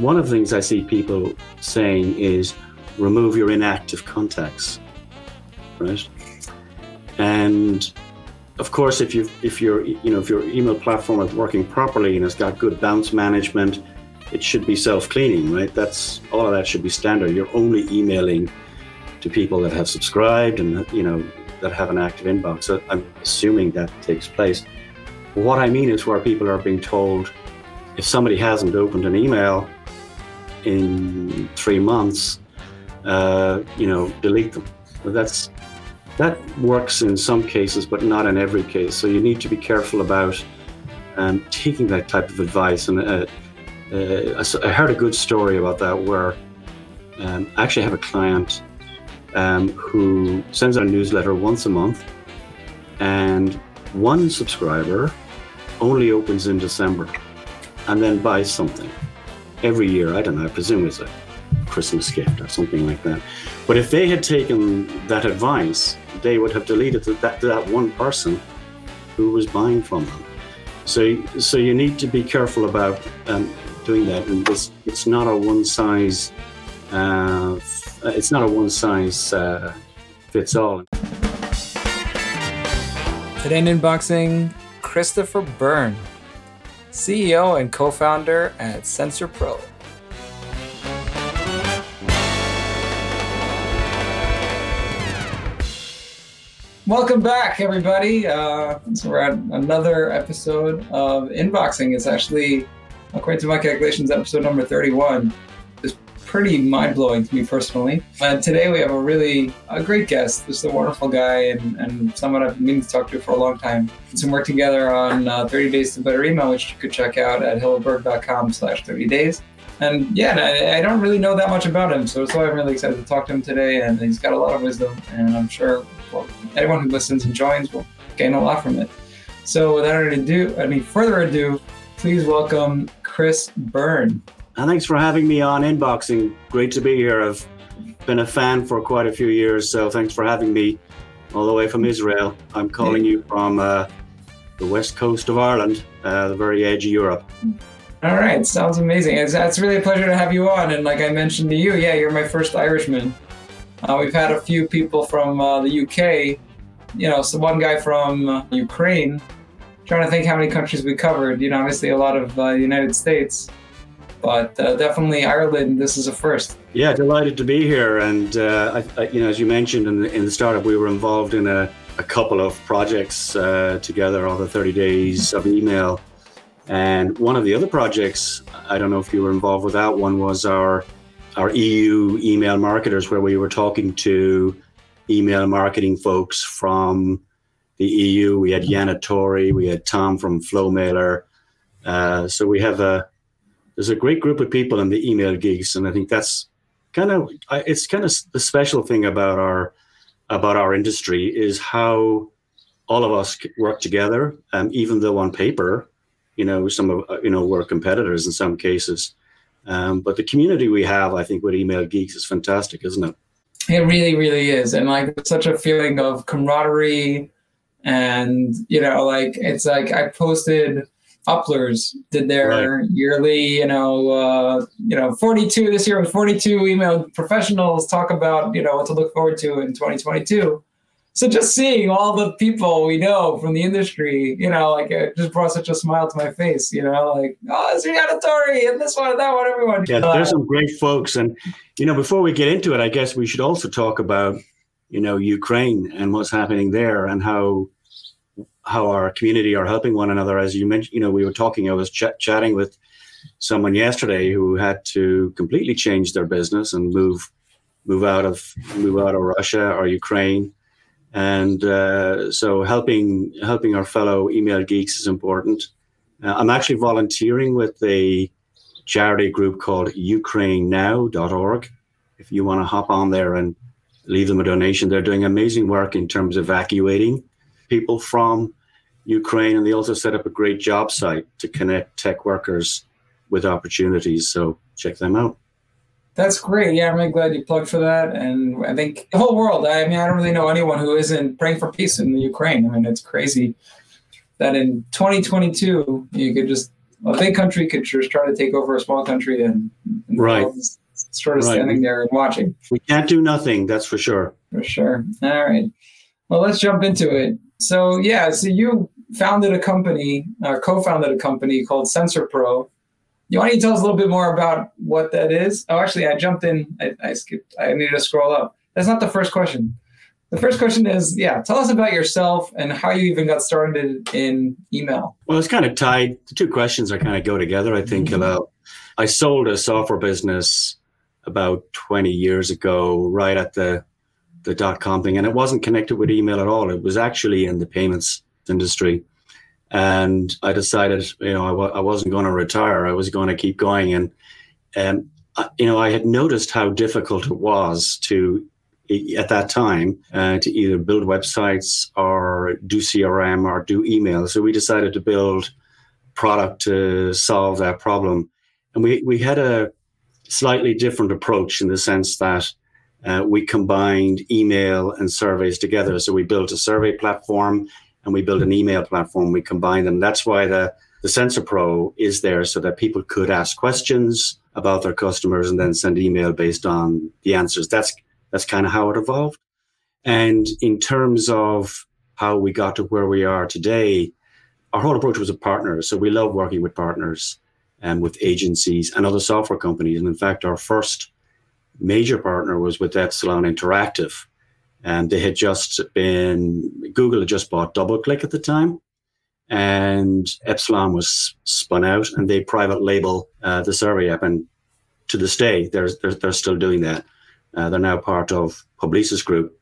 one of the things I see people saying is remove your inactive contacts, right? And of course, if you if your you know if your email platform is working properly and it's got good bounce management, it should be self cleaning, right? That's all of that should be standard. You're only emailing to people that have subscribed and you know that have an active inbox. So I'm assuming that takes place. What I mean is where people are being told if somebody hasn't opened an email in three months, uh, you know, delete them. That's that works in some cases, but not in every case. So you need to be careful about um, taking that type of advice. And uh, uh, I heard a good story about that where um, I actually have a client um, who sends out a newsletter once a month, and one subscriber only opens in December and then buys something every year. I don't know, I presume it's a Christmas gift or something like that. But if they had taken that advice, they would have deleted that, that one person who was buying from them. So, so you need to be careful about um, doing that. And this, it's not a one size uh, it's not a one size uh, fits all. Today in Inboxing, Christopher Byrne, CEO and co founder at SensorPro. Welcome back, everybody. Uh, so we're at another episode of Inboxing. It's actually, according to my calculations, episode number 31 pretty mind blowing to me personally. And today we have a really a great guest. Is a wonderful guy and, and someone I've been meaning to talk to for a long time. Some work together on uh, 30 Days to Better Email, which you could check out at hilleberg.com slash 30 days. And yeah, I, I, don't really know that much about him, so that's why I'm really excited to talk to him today. And he's got a lot of wisdom, and I'm sure well, anyone who listens and joins will gain a lot from it. So without any ado, any further ado, please welcome Chris Byrne. And thanks for having me on Inboxing. Great to be here. I've been a fan for quite a few years, so thanks for having me all the way from Israel. I'm calling you from uh, the west coast of Ireland, uh, the very edge of Europe. All right, sounds amazing. It's, it's really a pleasure to have you on. And like I mentioned to you, yeah, you're my first Irishman. Uh, we've had a few people from uh, the UK. You know, so one guy from uh, Ukraine. trying to think how many countries we covered. You know, obviously a lot of uh, the United States but uh, definitely Ireland. This is a first. Yeah, delighted to be here. And uh, I, I, you know, as you mentioned in the, in the startup, we were involved in a, a couple of projects uh, together all the 30 days of email. And one of the other projects, I don't know if you were involved with that one, was our our EU email marketers, where we were talking to email marketing folks from the EU. We had Yana Tori, we had Tom from FlowMailer. Uh, so we have a there's a great group of people in the email geeks, and I think that's kind of it's kind of the special thing about our about our industry is how all of us work together. Um, even though on paper, you know, some of uh, you know we're competitors in some cases, um, but the community we have, I think, with email geeks is fantastic, isn't it? It really, really is, and like such a feeling of camaraderie, and you know, like it's like I posted Uplers did their right. yearly, you know, uh, you know, 42 this year with 42 email professionals talk about, you know, what to look forward to in 2022. So just seeing all the people we know from the industry, you know, like it just brought such a smile to my face, you know, like, oh, it's Rihanna Tori and this one and that one, everyone. Yeah, there's some great folks. And, you know, before we get into it, I guess we should also talk about, you know, Ukraine and what's happening there and how how our community are helping one another. As you mentioned, you know, we were talking. I was ch- chatting with someone yesterday who had to completely change their business and move move out of move out of Russia or Ukraine, and uh, so helping helping our fellow email geeks is important. Uh, I'm actually volunteering with a charity group called UkraineNow.org. If you want to hop on there and leave them a donation, they're doing amazing work in terms of evacuating people from Ukraine, and they also set up a great job site to connect tech workers with opportunities. So check them out. That's great. Yeah, I'm really glad you plugged for that. And I think the whole world, I mean, I don't really know anyone who isn't praying for peace in the Ukraine. I mean, it's crazy that in 2022, you could just a big country could just try to take over a small country and, and right. sort of right. standing there and watching. We can't do nothing, that's for sure. For sure. All right. Well, let's jump into it. So, yeah, so you founded a company, uh, co founded a company called SensorPro. You want to tell us a little bit more about what that is? Oh, actually, I jumped in. I, I skipped. I needed to scroll up. That's not the first question. The first question is, yeah, tell us about yourself and how you even got started in email. Well, it's kind of tied. The two questions are kind of go together. I think mm-hmm. about. I sold a software business about 20 years ago, right at the the dot com thing, and it wasn't connected with email at all. It was actually in the payments industry, and I decided, you know, I w- I wasn't going to retire. I was going to keep going, and and you know, I had noticed how difficult it was to at that time uh, to either build websites or do CRM or do email. So we decided to build product to solve that problem, and we we had a slightly different approach in the sense that uh, we combined email and surveys together. So we built a survey platform and we built an hmm. email platform. We combined them. That's why the the SensorPro is there so that people could ask questions about their customers and then send email based on the answers. That's that's kind of how it evolved. And in terms of how we got to where we are today, our whole approach was a partner. So we love working with partners and with agencies and other software companies. And in fact, our first major partner was with Epsilon Interactive. And they had just been, Google had just bought DoubleClick at the time. And Epsilon was spun out and they private label uh, the survey app. And to this day, they're, they're, they're still doing that. Uh, they're now part of Publicis Group.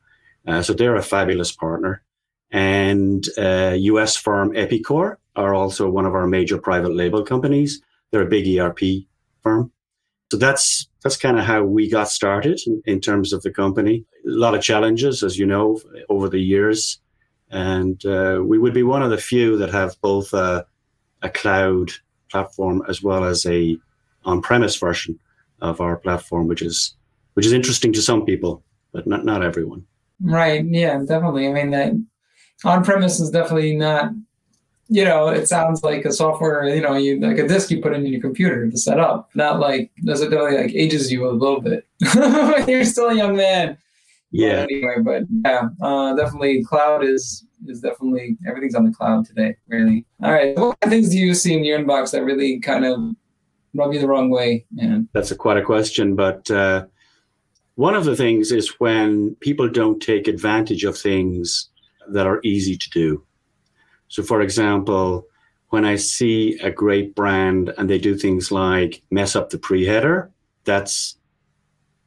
Uh, so they're a fabulous partner. And US uh, firm Epicor are also one of our major private label companies. They're a big ERP firm. So that's that's kind of how we got started in, in, terms of the company. A lot of challenges, as you know, over the years, and uh, we would be one of the few that have both a, a cloud platform as well as a on-premise version of our platform, which is which is interesting to some people, but not not everyone. Right. Yeah. Definitely. I mean, on-premise is definitely not you know, it sounds like a software, you know, you like a disk you put in your computer to set up, not like does it really like ages you a little bit. You're still a young man. Yeah. But anyway, but yeah, uh, definitely cloud is is definitely everything's on the cloud today. Really. All right. What things do you see in your inbox that really kind of rub you the wrong way? Man? That's a quite a question, but uh, one of the things is when people don't take advantage of things that are easy to do. So, for example, when I see a great brand and they do things like mess up the pre-header, that's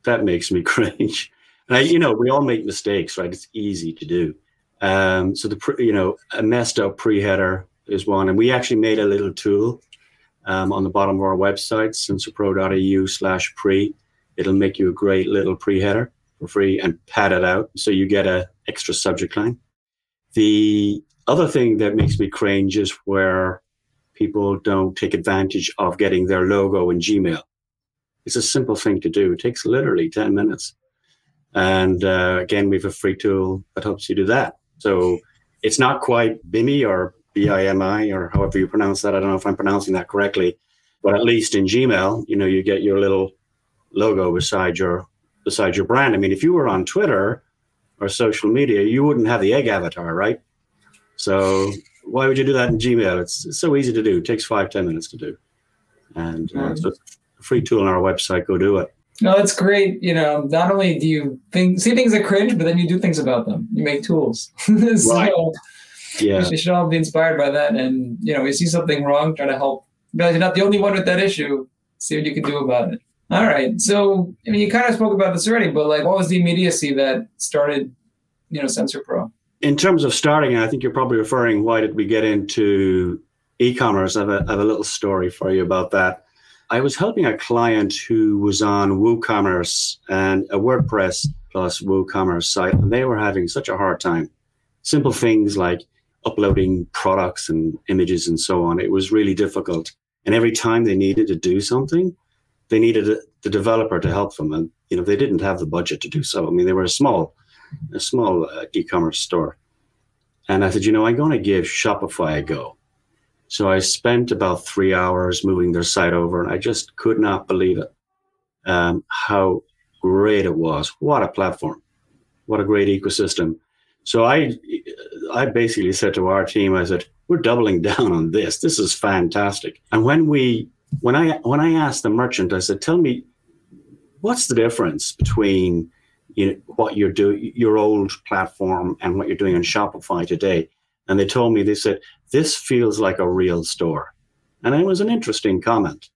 that makes me cringe. And I, you know, we all make mistakes, right? It's easy to do. Um, so the pre, you know a messed up pre-header is one, and we actually made a little tool um, on the bottom of our website, sensorpro.eu slash pre. It'll make you a great little pre-header for free and pad it out so you get a extra subject line. The other thing that makes me cringe is where people don't take advantage of getting their logo in Gmail. It's a simple thing to do. It takes literally 10 minutes. And uh, again, we have a free tool that helps you do that. So it's not quite BIMI or B-I-M-I or however you pronounce that. I don't know if I'm pronouncing that correctly, but at least in Gmail, you know, you get your little logo beside your beside your brand. I mean, if you were on Twitter or social media, you wouldn't have the egg avatar, right? So why would you do that in Gmail? It's, it's so easy to do. It takes five ten minutes to do. And uh, so it's a free tool on our website. Go do it. No, that's great. You know, not only do you think, see things that cringe, but then you do things about them. You make tools. so right. Yeah. You should all be inspired by that. And, you know, you see something wrong, try to help. Realize you're not the only one with that issue. See what you can do about it. All right. So, I mean, you kind of spoke about this already, but like, what was the immediacy that started, you know, SensorPro? In terms of starting, I think you're probably referring why did we get into e-commerce? I have a, I have a little story for you about that. I was helping a client who was on WooCommerce and a WordPress plus WooCommerce site, and they were having such a hard time. Simple things like uploading products and images and so on. It was really difficult. And every time they needed to do something, they needed the developer to help them. And, you know, they didn't have the budget to do so. I mean, they were a small a small uh, e-commerce store. And I said, you know, I'm going to give Shopify a go. So I spent about three hours moving their site over, and I just could not believe it. Um, how great it was! What a platform! What a great ecosystem! So I, I basically said to our team, I said, "We're doubling down on this. This is fantastic." And when we, when I, when I asked the merchant, I said, "Tell me, what's the difference between you what you're doing, your old platform, and what you're doing on Shopify today?" And they told me, they said, this feels like a real store. And it was an interesting comment.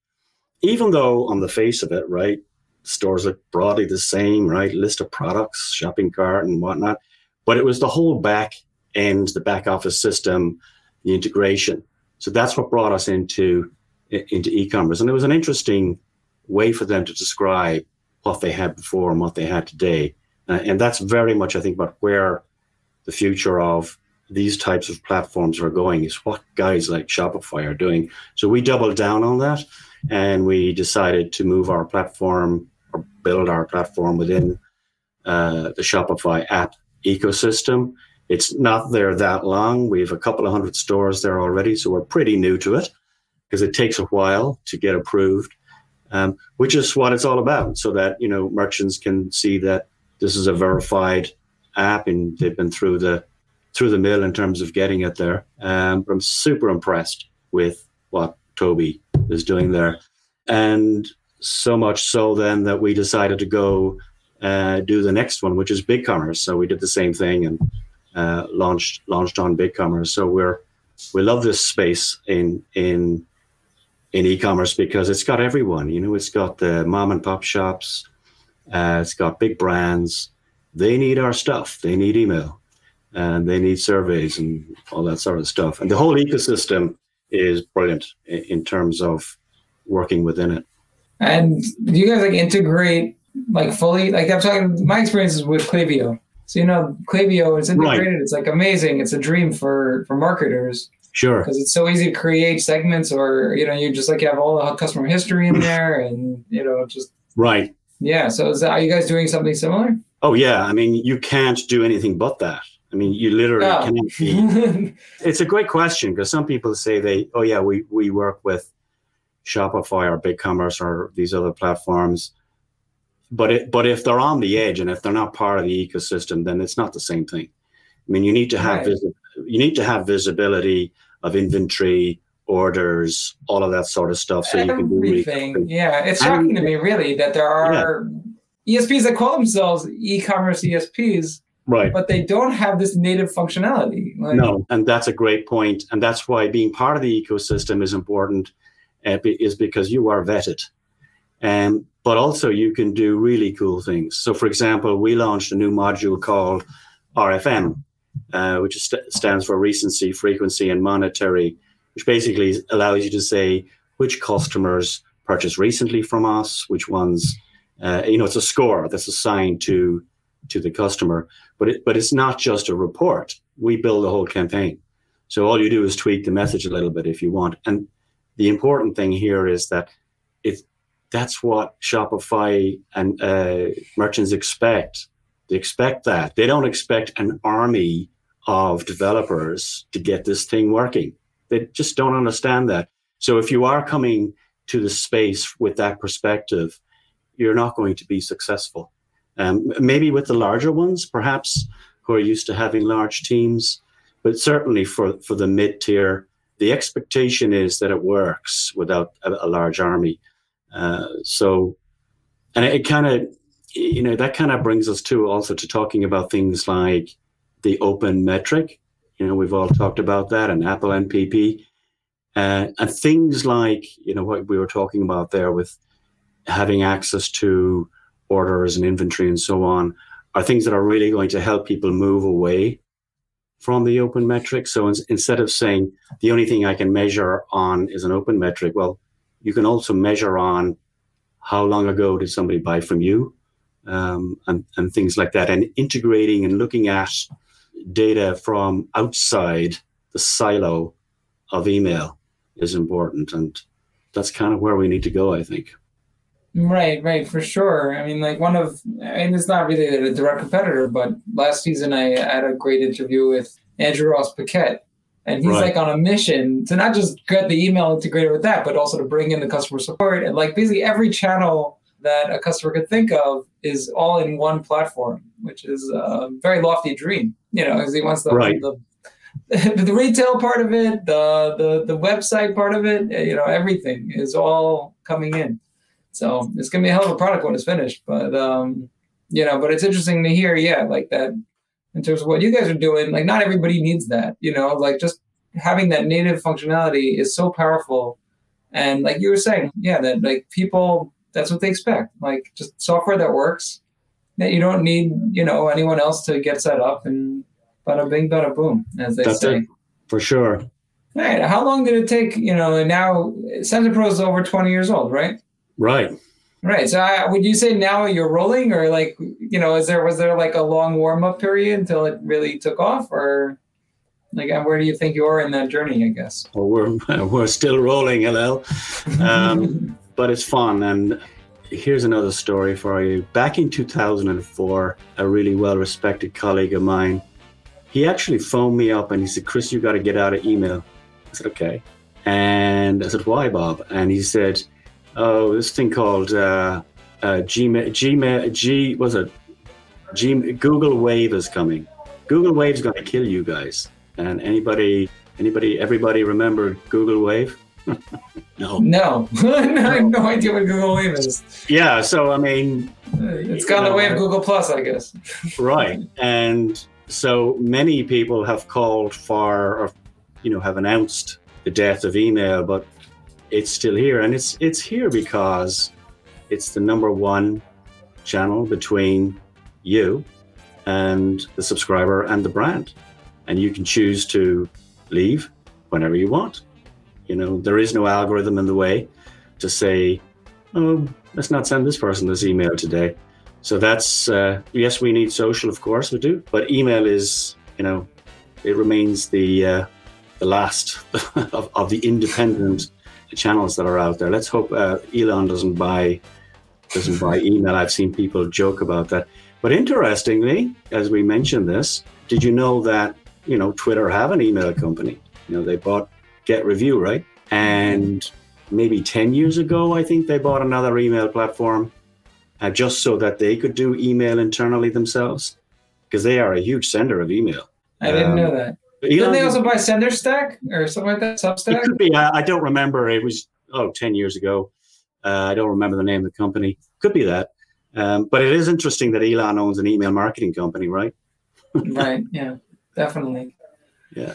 Even though on the face of it, right, stores look broadly the same, right? List of products, shopping cart, and whatnot. But it was the whole back end, the back office system, the integration. So that's what brought us into into e-commerce. And it was an interesting way for them to describe what they had before and what they had today. Uh, and that's very much, I think, about where the future of these types of platforms are going is what guys like Shopify are doing. So we doubled down on that and we decided to move our platform or build our platform within uh, the Shopify app ecosystem. It's not there that long. We have a couple of hundred stores there already, so we're pretty new to it because it takes a while to get approved, um, which is what it's all about. So that you know merchants can see that this is a verified app and they've been through the through the mill in terms of getting it there. Um, but I'm super impressed with what Toby is doing there. And so much so then that we decided to go uh, do the next one, which is BigCommerce. So we did the same thing and uh, launched launched on BigCommerce. So we're we love this space in in in e-commerce because it's got everyone. You know, it's got the mom and pop shops. Uh, it's got big brands. They need our stuff. They need email and they need surveys and all that sort of stuff. And the whole ecosystem is brilliant in terms of working within it. And do you guys like integrate like fully? Like I'm talking, my experience is with Klaviyo. So you know, Klaviyo is integrated. Right. It's like amazing. It's a dream for for marketers. Sure. Because it's so easy to create segments, or you know, you just like you have all the customer history in there, and you know, just right. Yeah. So is that are you guys doing something similar? Oh yeah. I mean, you can't do anything but that. I mean, you literally oh. cannot be. it's a great question because some people say they, oh yeah, we we work with Shopify or BigCommerce or these other platforms, but it, but if they're on the edge and if they're not part of the ecosystem, then it's not the same thing. I mean, you need to have right. visi- you need to have visibility of inventory, orders, all of that sort of stuff, so Everything. you can do. Really yeah, it's shocking to me, really, that there are yeah. ESPs that call themselves e-commerce ESPs Right. But they don't have this native functionality. Like, no, and that's a great point, and that's why being part of the ecosystem is important, uh, is because you are vetted, um, but also you can do really cool things. So, for example, we launched a new module called RFM, uh, which st- stands for recency, frequency, and monetary, which basically allows you to say which customers purchased recently from us, which ones, uh, you know, it's a score that's assigned to to the customer. But it, but it's not just a report. We build a whole campaign. So all you do is tweak the message a little bit if you want. And the important thing here is that it that's what Shopify and uh, merchants expect. They expect that. They don't expect an army of developers to get this thing working. They just don't understand that. So if you are coming to the space with that perspective, you're not going to be successful. Um, maybe with the larger ones, perhaps, who are used to having large teams, but certainly for, for the mid tier, the expectation is that it works without a, a large army. Uh, so, and it, it kind of, you know, that kind of brings us to also to talking about things like the open metric. You know, we've all talked about that and Apple MPP. Uh, and things like, you know, what we were talking about there with having access to orders and inventory and so on are things that are really going to help people move away from the open metric. So in, instead of saying the only thing I can measure on is an open metric, well, you can also measure on how long ago did somebody buy from you um, and, and things like that. And integrating and looking at data from outside the silo of email is important. And that's kind of where we need to go, I think. Right, right, for sure. I mean, like one of, and it's not really a direct competitor, but last season I had a great interview with Andrew Ross Paquette, And he's Right. like on a mission to not just get the email integrated with that, but also to bring in the customer support and like basically every channel that a customer could think of is all in one platform, which is a very lofty dream. You know, because he wants the, Right. the the retail part of it, the the the website part of it, you know, everything is all coming in. So it's gonna be a hell of a product when it's finished. But um, you know, but it's interesting to hear, yeah, like that in terms of what you guys are doing. Like not everybody needs that, you know, like just having that native functionality is so powerful. And like you were saying, yeah, that like people that's what they expect. Like just software that works. That you don't need, you know, anyone else to get set up and bada bing, bada boom, as they That's say. it. For sure. All right. How long did it take? You know, now SensorPro is over 20 years old, right? Right. Right. So I, would you say now you're rolling, or like, you know, is there was there like a long warm up period until it really took off, or like uh, where do you think you are in that journey? I guess. Well, we're we're still rolling, hello. Um, but it's fun. And here's another story for you. Back in 2004, a really well respected colleague of mine, he actually phoned me up and he said, Chris, you got to get out of email. I said, okay. And I said, why, Bob? And he said, oh, this thing called uh, uh, Gmail, Gmail, G, was it? G, Google Wave is coming. Google Wave's going to kill you guys. And anybody, anybody, everybody remember Google Wave? No. no, I have no idea what Google Wave is. Yeah. So I mean, It's gone the way of Google Plus, I guess. right. And so many people have called for, or you know, have announced the death of email, but it's still here, and it's it's here because it's the number one channel between you and the subscriber and the brand, and you can choose to leave whenever you want. You know, there is no algorithm in the way to say, "Oh, let's not send this person this email today." So that's uh, yes, we need social, of course we do, but email is you know it remains the uh, the last of, of the independent channels that are out there. Let's hope uh, Elon doesn't buy doesn't buy email. I've seen people joke about that. But interestingly, as we mentioned this, did you know that you know Twitter have an email company? You know they bought Get Revue, right? And maybe ten years ago, I think they bought another email platform uh, just so that they could do email internally themselves because they are a huge sender of email. I didn't Um, know that. But Didn't they also buy SenderStack or something like that? Substack? it could be. I, I don't remember. It was oh 10 years ago. Uh, I don't remember the name of the company. Could be that. Um, but it is interesting that Elon owns an email marketing company, right? right. Yeah. Definitely. Yeah.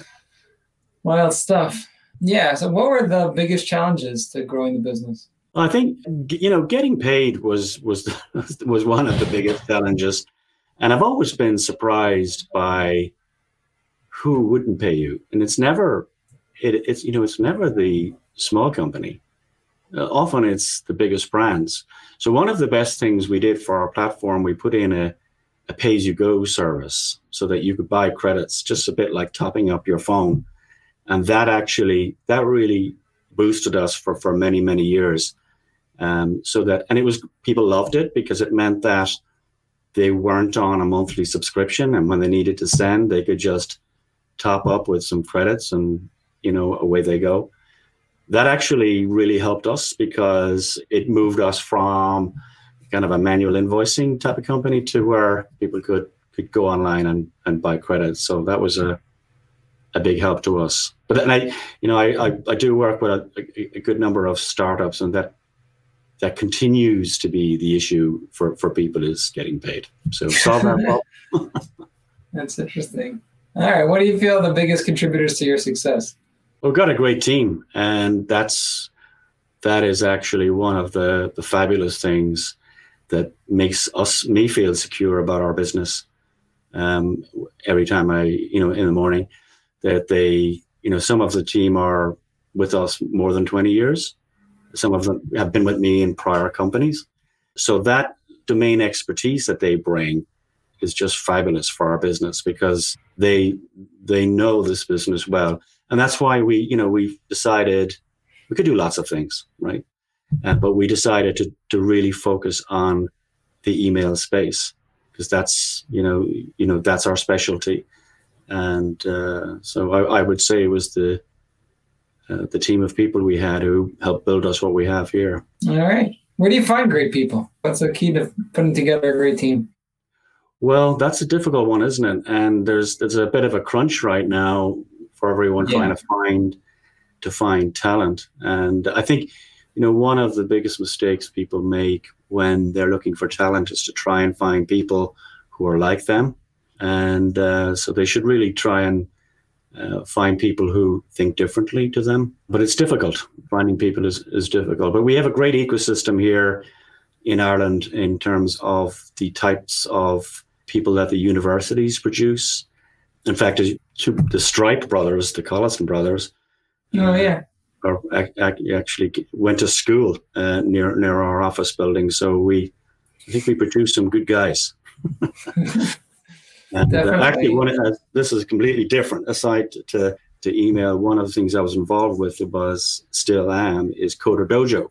Wild stuff. Yeah. So, what were the biggest challenges to growing the business? I think you know getting paid was was was one of the biggest challenges, and I've always been surprised by who wouldn't pay you, and it's never it, it's you know it's never the small company. Uh, often it's the biggest brands. So one of the best things we did for our platform, we put in a, a pay-as-you-go service so that you could buy credits, just a bit like topping up your phone, and that actually that really boosted us for for many many years. Um, so that and it was people loved it because it meant that they weren't on a monthly subscription, and when they needed to send, they could just top up with some credits, and you know away they go. That actually really helped us because it moved us from kind of a manual invoicing type of company to where people could could go online and, and buy credits. So that was a a big help to us. But then I, you know, I, I, I do work with a, a, good number of startups, and that that continues to be the issue for, for people is getting paid. So solve that problem. That's interesting. All right. What do you feel the biggest contributors to your success? We've got a great team, and that's that is actually one of the the fabulous things that makes us me feel secure about our business. Um, every time I, you know, in the morning, that they, you know, some of the team are with us more than twenty years. Some of them have been with me in prior companies. So that domain expertise that they bring is just fabulous for our business because they they know this business well and that's why we you know we decided we could do lots of things right uh, but we decided to to really focus on the email space because that's you know you know that's our specialty and uh, so I, I, would say it was the uh, the team of people we had who helped build us what we have here. All right, where do you find great people? What's the key to putting together a great team? Well, that's a difficult one, isn't it? And there's there's a bit of a crunch right now for everyone yeah. trying to find to find talent. And I think, you know, one of the biggest mistakes people make when they're looking for talent is to try and find people who are like them. And uh, so they should really try and uh, find people who think differently to them. But it's difficult. Finding people is, is difficult. But we have a great ecosystem here in Ireland in terms of the types of people that the universities produce. In fact, the Stripe brothers, the Collison brothers, oh yeah, or actually went to school uh, near near our office building. So we, I think we produced some good guys. and uh, actually, one this is completely different. Aside to to email, one of the things I was involved with was still am is CoderDojo.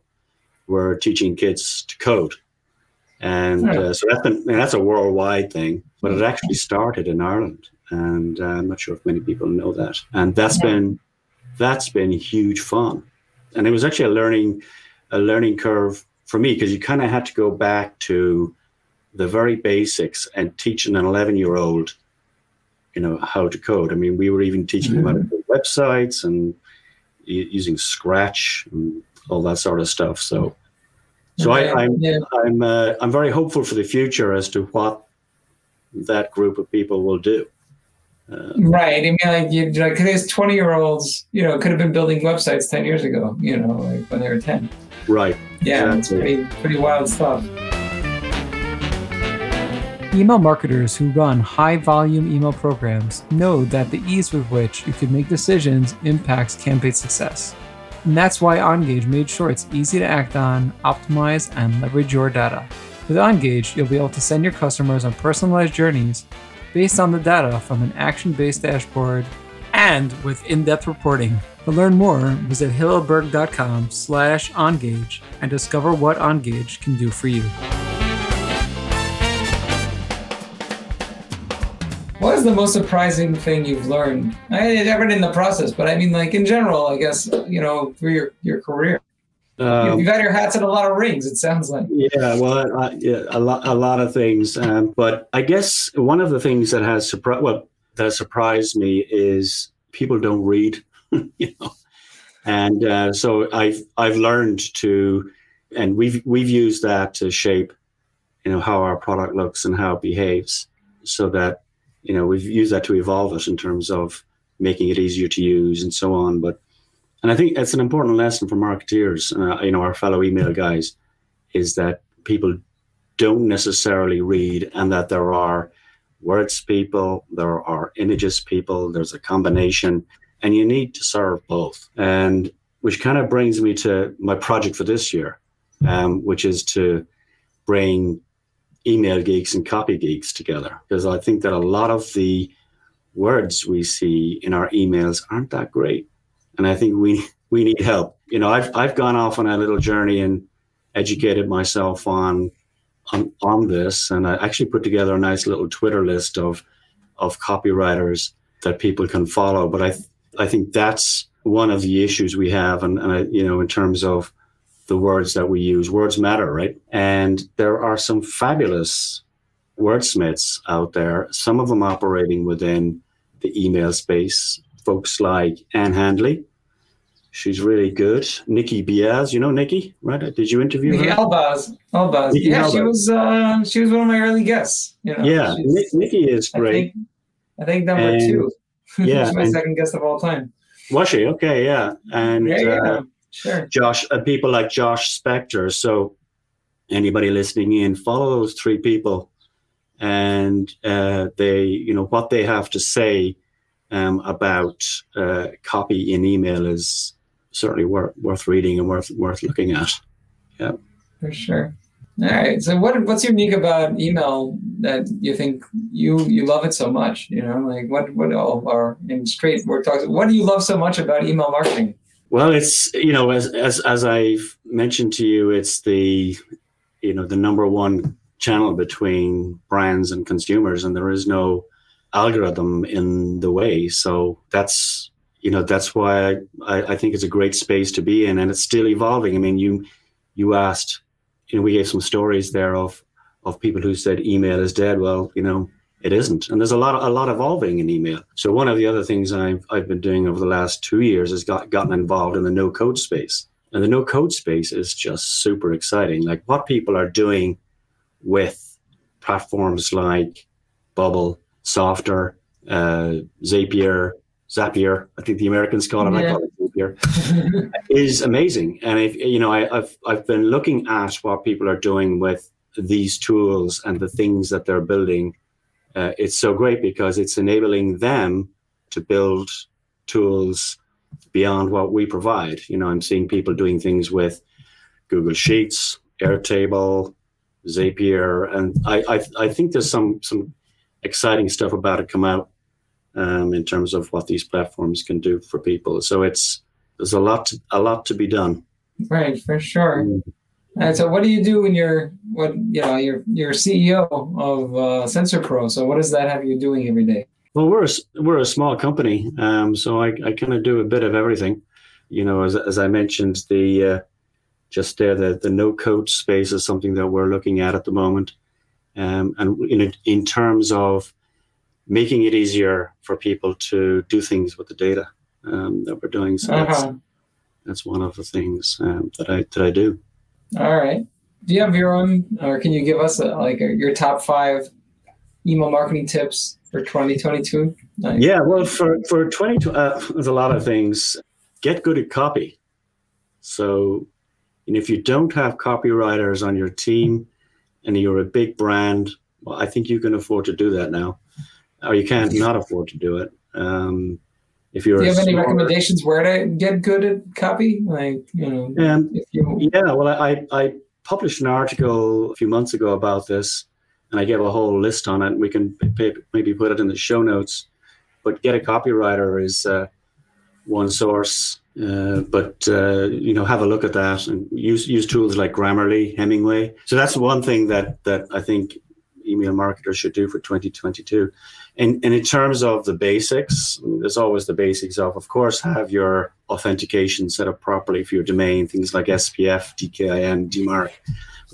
We're teaching kids to code, and uh, so that's been, that's a worldwide thing. But it actually started in Ireland, and uh, I'm not sure if many people know that. And that's yeah. been that's been huge fun, and it was actually a learning a learning curve for me because you kind of had to go back to the very basics and teaching an 11 year old you know how to code i mean we were even teaching mm-hmm. them how to build websites and using scratch and all that sort of stuff so so I, I'm yeah. I'm uh, I'm very hopeful for the future as to what that group of people will do. Uh, right. I mean, like, you, like today's twenty year olds, you know, could have been building websites ten years ago. You know, like when they were ten. Right. Yeah, exactly. it's pretty pretty wild stuff. Email marketers who run high volume email programs know that the ease with which you can make decisions impacts campaign success. And that's why OnGage made sure it's easy to act on, optimize, and leverage your data. With OnGage, you'll be able to send your customers on personalized journeys based on the data from an action based dashboard and with in depth reporting. To learn more, visit hilleberg.com slash OnGage and discover what OnGage can do for you. What is the most surprising thing you've learned? I never in the process, but I mean, like in general, I guess you know through your your career. Um, You've got your hats in a lot of rings. It sounds like. Yeah, well, uh, yeah, a lot, a lot of things. Um, but I guess one of the things that has surprised, well, that surprised me is people don't read. you know, and uh, so I've I've learned to, and we've we've used that to shape, you know, how our product looks and how it behaves, so that you know we've used that to evolve it in terms of making it easier to use and so on. But and i think it's an important lesson for marketeers uh, you know our fellow email guys is that people don't necessarily read and that there are words people there are images people there's a combination and you need to serve both. And which kind of brings me to my project for this year um, which is to bring email geeks and copy geeks together because I think that a lot of the words we see in our emails aren't that great, and I think we we need help. You know, I've I've gone off on a little journey and educated myself on on on this, and I actually put together a nice little Twitter list of of copywriters that people can follow. But I I think that's one of the issues we have, and, and I, you know, in terms of the words that we use. Words matter, right? And there are some fabulous wordsmiths out there, some of them operating within the email space. Folks like Ann Handley. She's really good. Nikki Biaz, you know Nikki, right? Did you interview Nikki her? Elbaz. Elbaz. Nikki yeah, Elbaz. she was uh, she was one of my early guests. You know, yeah, Nikki is great. I think, I think number and, two. Yeah, she's my second guest of all time. Was she? Okay, yeah. And yeah, yeah. Uh, Sure. Josh, uh, people like Josh Spector. So, anybody listening in, follow those three people, and uh, they, you know, what they have to say um, about uh, copy in email is certainly worth worth reading and worth worth looking at. Yeah. For sure. All right. So, what what's unique about email that you think you you love it so much? You know, like what what all are in straight work talks? What do you love so much about email marketing? Well, it's you know as as as I've mentioned to you, it's the you know the number one channel between brands and consumers, and there is no algorithm in the way. So that's you know that's why I, I think it's a great space to be in, and it's still evolving. I mean, you you asked, you know, we gave some stories there of of people who said email is dead. Well, you know, it isn't, and there's a lot of, a lot evolving in email. So one of the other things I've I've been doing over the last two years has got gotten involved in the no code space, and the no code space is just super exciting. Like what people are doing with platforms like Bubble, Softr, uh, Zapier, Zapier, I think the Americans call it, yeah. I call it Zapier, is amazing. And if you know, I, have I've been looking at what people are doing with these tools and the things that they're building. Uh, it's so great because it's enabling them to build tools beyond what we provide. You know, I'm seeing people doing things with Google Sheets, Airtable, Zapier, and I, I, I think there's some some exciting stuff about to come out um, in terms of what these platforms can do for people. So it's there's a lot to, a lot to be done. Right, for sure. Mm. And so, what do you do when you're what you know you're you're CEO of uh, SensorPro? So, what does that have you doing every day? Well, we're a, we're a small company, um, so I, I kind of do a bit of everything. You know, as, as I mentioned, the uh, just there the the no code space is something that we're looking at at the moment, um, and in in terms of making it easier for people to do things with the data um, that we're doing. So uh-huh. that's, that's one of the things um, that I that I do. All right. Do you have your own, or can you give us a, like a, your top five email marketing tips for 2022? Yeah, well, for for 20, uh, there's a lot of things. Get good at copy. So, and if you don't have copywriters on your team, and you're a big brand, well, I think you can afford to do that now, or you can't not afford to do it. Um, if you're, do you have any recommendations where to get good at copy? Like, you know, um, you... yeah. Well, I I published an article a few months ago about this, and I gave a whole list on it. We can maybe put it in the show notes. But get a copywriter is uh, one source. Uh, but uh, you know, have a look at that and use use tools like Grammarly, Hemingway. So that's one thing that that I think email marketers should do for 2022. And, and in terms of the basics, there's always the basics of, of course, have your authentication set up properly for your domain, things like SPF, DKIM, DMARC.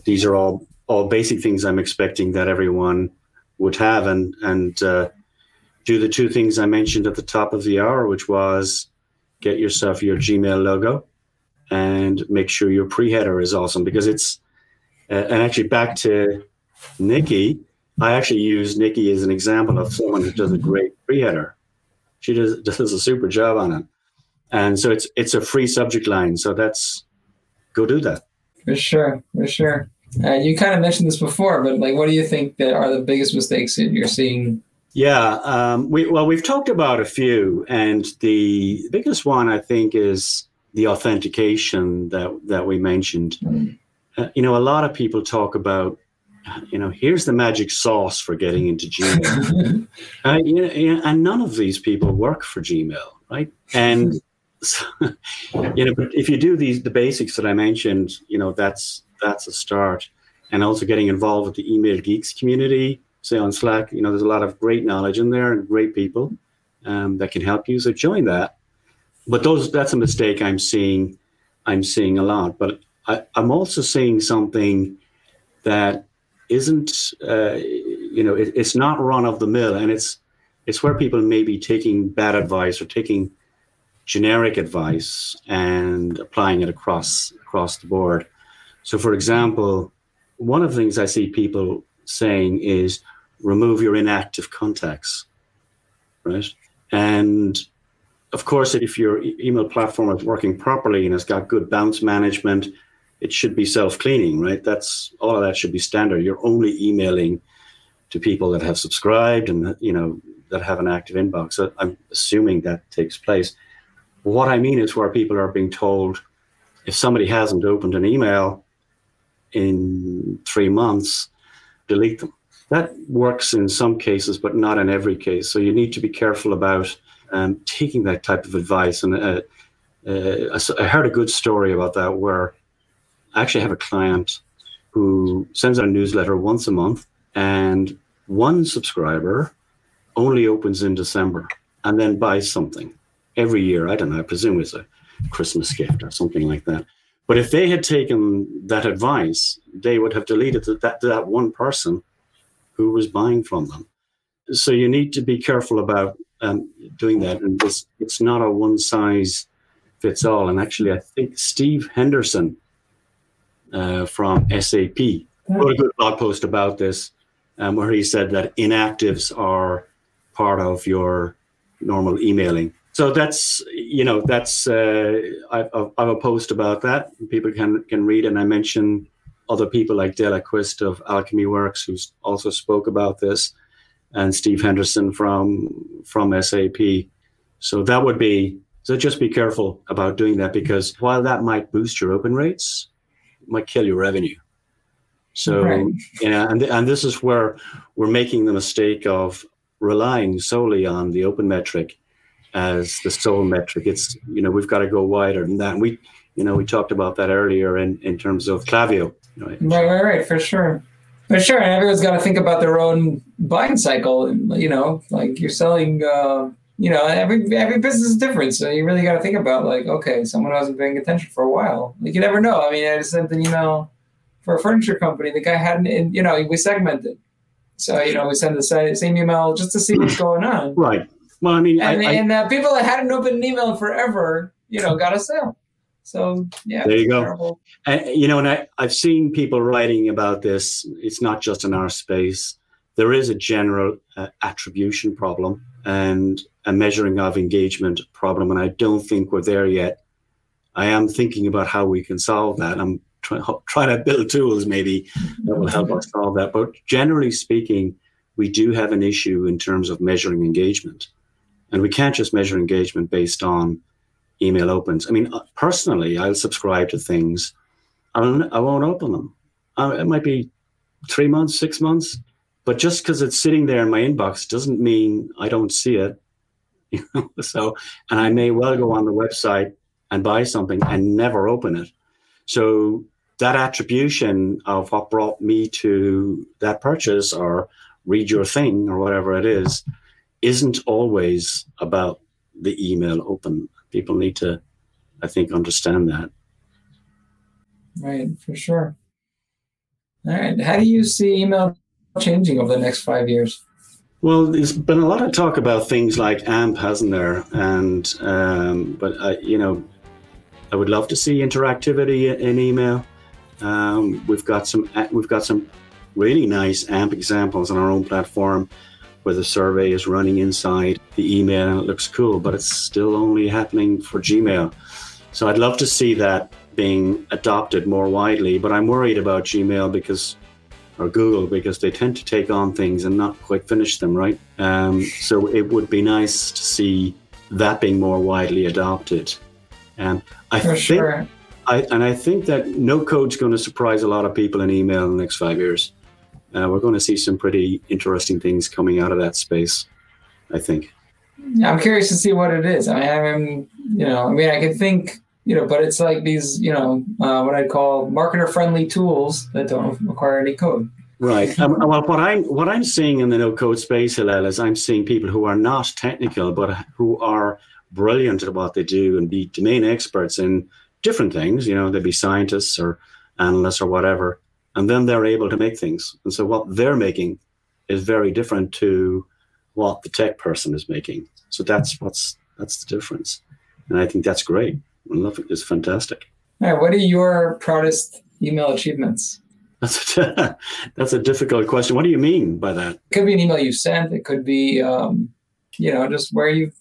These are all all basic things I'm expecting that everyone would have, and and uh, do the two things I mentioned at the top of the hour, which was get yourself your Gmail logo and make sure your pre-header is awesome because it's uh, and actually back to Nikki, I actually use Nikki as an example of someone who does a great pre-header. She does does a super job on it, and so it's it's a free subject line. So that's go do that. For sure, for sure. Uh, you kind of mentioned this before, but like, what do you think that are the biggest mistakes that you're seeing? Yeah, um, we well, we've talked about a few, and the biggest one I think is the authentication that that we mentioned. Mm. Uh, you know, a lot of people talk about you know, here's the magic sauce for getting into Gmail. uh, you know, and none of these people work for Gmail, right? And so, you know, but if you do these the basics that I mentioned, you know, that's that's a start. And also getting involved with the email geeks community, say on Slack, you know, there's a lot of great knowledge in there and great people um, that can help you. So join that. But those that's a mistake I'm seeing. I'm seeing a lot. But I, I'm also seeing something that isn't uh, you know it, it's not run of the mill and it's it's where people may be taking bad advice or taking generic advice and applying it across across the board. So for example one of the things i see people saying is remove your inactive contacts right? And of course if your email platform is working properly and it's got good bounce management it should be self-cleaning, right? That's all of that should be standard. You're only emailing to people that have subscribed and you know that have an active inbox. So I'm assuming that takes place. What I mean is where people are being told if somebody hasn't opened an email in three months, delete them. That works in some cases, but not in every case. So you need to be careful about um, taking that type of advice. And uh, uh, I heard a good story about that where I actually have a client who sends out a newsletter once a month, and one subscriber only opens in December and then buys something every year. I don't know. I presume it's a Christmas gift or something like that. But if they had taken that advice, they would have deleted that, that one person who was buying from them. So you need to be careful about um, doing that. And it's not a one size fits all. And actually, I think Steve Henderson uh, from SAP wrote a good blog post about this, um, where he said that inactives are part of your normal emailing. So that's you know that's uh, I've, I've a post about that. People can can read and i mention other people like Dela Quist of Alchemy Worx who also spoke about this and steve henderson from from sap so that would be so just be careful about doing that because while that might boost your open rates might kill your revenue so right. yeah and, and this is where we're making the mistake of relying solely on the open metric as the sole metric. It's you know we've got to go wider than that. And we you know we talked about that earlier in in terms of Klaviyo. right, right, right, for sure. For sure, and everyone's got to think about their own buying cycle. You know, like you're selling. Uh, you know, every every business is different, so you really got to think about like, okay, someone hasn't been paying attention for a while. Like you never know. I mean, I just sent an email for a furniture company. The guy hadn't, you know, we segmented. So you know, we send the same email just to see what's going on. Right. Well, I mean, and, I, and uh, people that hadn't opened an email forever, you know, got a sale. So yeah, there you go. And, you know, and I, I've seen people writing about this. It's not just in our space. There is a general uh, attribution problem and a measuring of engagement problem, and I don't think we're there yet. I am thinking about how we can solve that. I'm trying trying to build tools maybe that will help us solve that. But generally speaking, we do have an issue in terms of measuring engagement. And we can't just measure engagement based on email opens. I mean, uh, personally, I'll subscribe to things. I'll, I won't open them. It might be three months, six months, but just because it's sitting there in my inbox doesn't mean I don't see it. You know? So, and I may well go on the website and buy something and never open it. So that attribution of what brought me to that purchase or read your thing or whatever it is isn't always about the email open. People need to, I think, understand that. Right, for sure. All right. How do you see email changing over the next five years? Well, there's been a lot of talk about things like AMP, hasn't there? And um, but I, you know, I would love to see interactivity in email. Um, we've got some we've got some really nice AMP examples on our own platform where the survey is running inside the email and it looks cool, but it's still only happening for Gmail. So I'd love to see that being adopted more widely, but I'm worried about Gmail because or Google because they tend to take on things and not quite finish them, right? Um, so it would be nice to see that being more widely adopted. And I For think, sure. I, and I think that no code's going to surprise a lot of people in email in the next five years uh, we're going to see some pretty interesting things coming out of that space. I think. I'm curious to see what it is. I mean, I mean, you know, I mean, I can think, you know, but it's like these, you know, uh, what I'd call marketer-friendly tools that don't require any code. Right. um, well, what I'm what I'm seeing in the no code space, Hillel, is I'm seeing people who are not technical, but who are brilliant at what they do and be domain experts in different things. You know, they'd be scientists or analysts or whatever, and then they're able to make things. And so what they're making is very different to what the tech person is making. So that's what's that's the difference, and I think that's great. I love it. It's fantastic. All right, what are your proudest email achievements? That's a, that's a difficult question. What do you mean by that? It could be an email you sent. It could be, um, you know, just where you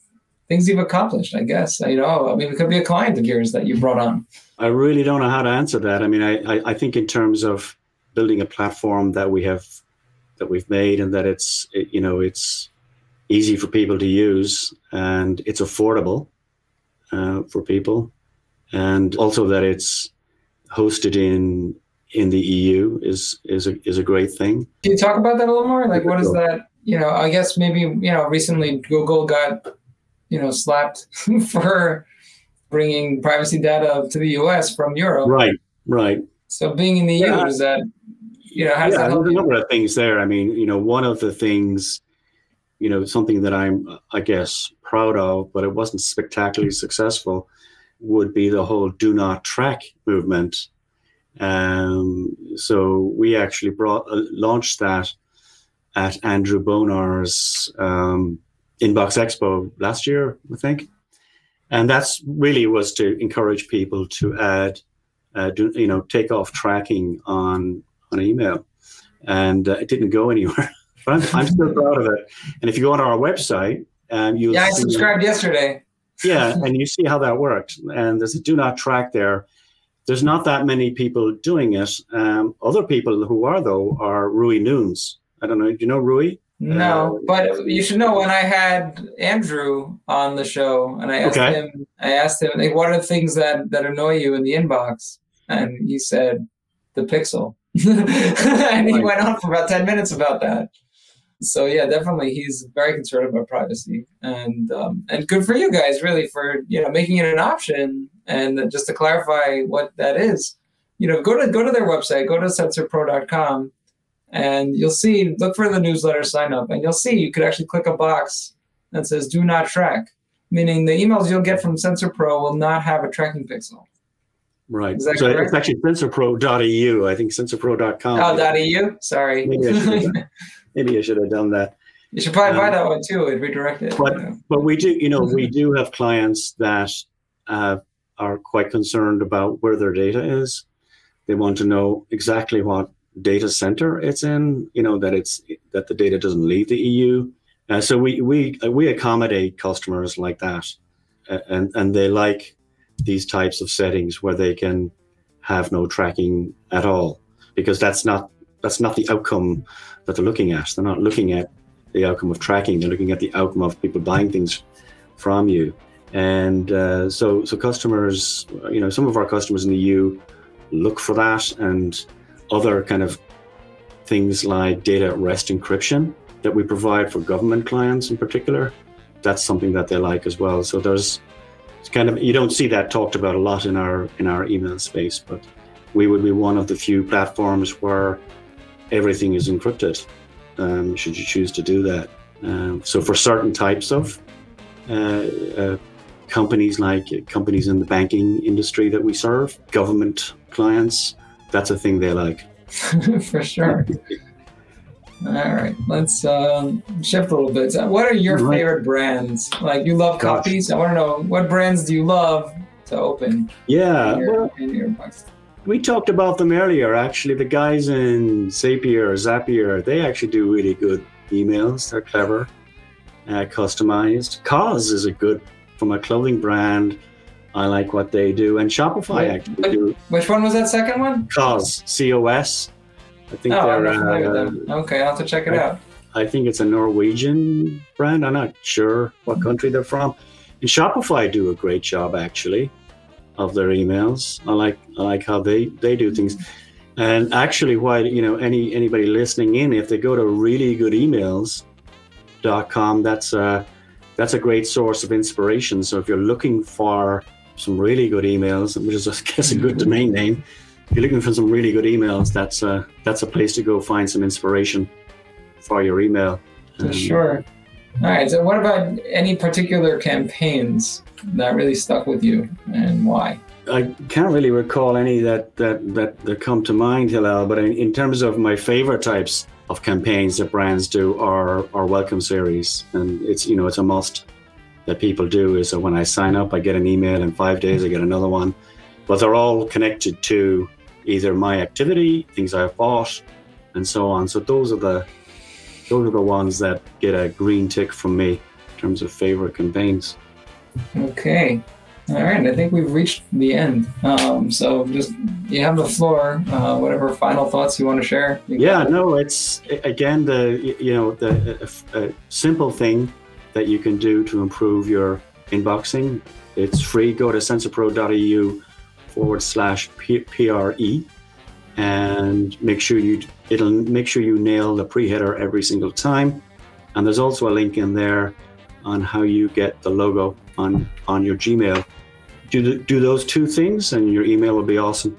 things you've accomplished. I guess you know. I mean, it could be a client of yours that you brought on. I really don't know how to answer that. I mean, I, I, I think in terms of building a platform that we have that we've made and that it's it, you know it's easy for people to use and it's affordable uh, for people and also that it's hosted in in the EU is is a is a great thing. Can you talk about that a little more? Like, what is that? You know, I guess maybe you know recently Google got you know slapped for bringing privacy data to the US from Europe. Right, right. So being in the EU yeah. is that you know, how does yeah, that help there's a number of things there. I mean, you know, one of the things you know, something that I'm, I guess, proud of, but it wasn't spectacularly successful, would be the whole do not track movement. Um, so we actually brought uh, launched that at Andrew Bonar's um, Inbox Expo last year, I think, and that's really was to encourage people to add, uh, do, you know, take off tracking on on email, and uh, it didn't go anywhere. but I'm, I'm still proud of it. And if you go on our website, um, you yeah, I subscribed yesterday. yeah, and you see how that worked. And there's a do not track there. There's not that many people doing it. Um, other people who are though are Rui Nunes. I don't know. Do you know Rui? No, uh, but you should know when I had Andrew on the show and I asked okay. him, I asked him, like, what are the things that, that annoy you in the inbox? And he said, the pixel. and he went on for about 10 minutes about that. So yeah, definitely, he's very concerned about privacy, and um, and good for you guys, really, for you know making it an option. And just to clarify what that is, you know, go to go to their website, go to sensorpro.com, and you'll see, look for the newsletter sign up, and you'll see you could actually click a box that says "Do not track," meaning the emails you'll get from SensorPro will not have a tracking pixel. Right. so correct? it's actually sensorpro.eu. I think sensorpro.com. Oh, .eu. Sorry. Maybe I, should maybe I should have done that. You should probably um, buy that one too and redirect it. But but we do, you know, we do have clients that uh, are quite concerned about where their data is. They want to know exactly what data center it's in. You know that it's that the data doesn't leave the EU. Uh, so we we we accommodate customers like that, uh, and and they like these types of settings where they can have no tracking at all because that's not that's not the outcome that they're looking at. They're not looking at the outcome of tracking. They're looking at the outcome of people buying things from you. And uh, so, so customers, you know, some of our customers in the EU look for that, and other kind of things like data at rest encryption that we provide for government clients in particular. That's something that they like as well. So there's kind of you don't see that talked about a lot in our in our email space, but we would be one of the few platforms where everything is encrypted. Um, should you choose to do that? Um, so for certain types of uh, uh, companies, like companies in the banking industry that we serve, government clients, that's a thing they like. for sure. All right, let's um, shift a little bit. What are your right. favorite brands? Like you love Gosh. copies. I want to know what brands do you love to open? Yeah, in your, well, in your we talked about them earlier. Actually, the guys in Zapier, Zapier, they actually do really good emails. They're clever, uh, customized. Cause is a good from a clothing brand. I like what they do, and Shopify Wait, actually do. Which one was that second one? Cause C O S. I think oh, they're. Uh, okay, I'll have to check it I, out. I think it's a Norwegian brand. I'm not sure what country they're from. And Shopify do a great job actually of their emails. I like I like how they they do things. And actually, why you know any anybody listening in, if they go to really good emails.com, that's a that's a great source of inspiration. So if you're looking for some really good emails, which is I guess a good domain name, if you're looking for some really good emails, that's a, that's a place to go find some inspiration for your email. Um, sure. All right. So, what about any particular campaigns that really stuck with you, and why? I can't really recall any that that that, that come to mind, Hillel. But in, in terms of my favorite types of campaigns that brands do are are welcome series, and it's you know it's a must that people do. Is that when I sign up, I get an email. In five days, I get another one. But they're all connected to either my activity, things I've bought, and so on. So those are the those are the ones that get a green tick from me in terms of favorite campaigns. Okay. All right, I think we've reached the end. Um, so just you have the floor. Uh, whatever final thoughts you want to share. Yeah, no, it's again the you know the a, a simple thing that you can do to improve your inboxing. It's free. Go to sensorpro.eu forward slash PRE and make sure you it'll make sure you nail the pre-header every single time. And there's also a link in there on how you get the logo on on your Gmail. Do do those two things, and your email will be awesome.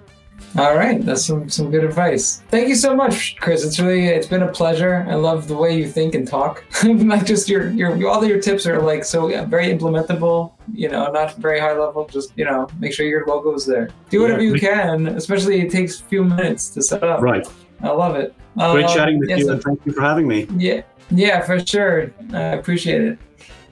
All right, that's some some good advice. Thank you so much, Chris. It's really it's been a pleasure. I love the way you think and talk. like just your your all of your tips are like so yeah, very implementable. You know, not very high level. Just you know, make sure your logo is there. Do whatever Yeah. you can. Especially it takes a few minutes to set up. Right. I love it. Great Um, chatting with yes, you, and thank you for having me. Yeah, yeah, for sure. I appreciate it.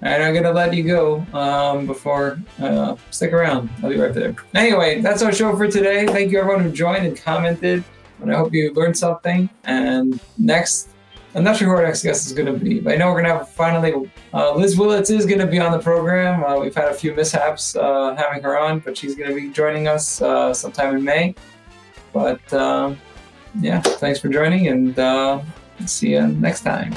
All right, I'm gonna let you go um, before uh, stick around. I'll be right there. Anyway, that's our show for today. Thank you everyone who joined and commented, and I hope you learned something. And next, I'm not sure who our next guest is gonna be, but I know we're gonna have finally uh, Liz Willits is gonna be on the program. Uh, we've had a few mishaps uh, having her on, but she's gonna be joining us uh, sometime in May. But um, yeah, thanks for joining, and uh, see you next time.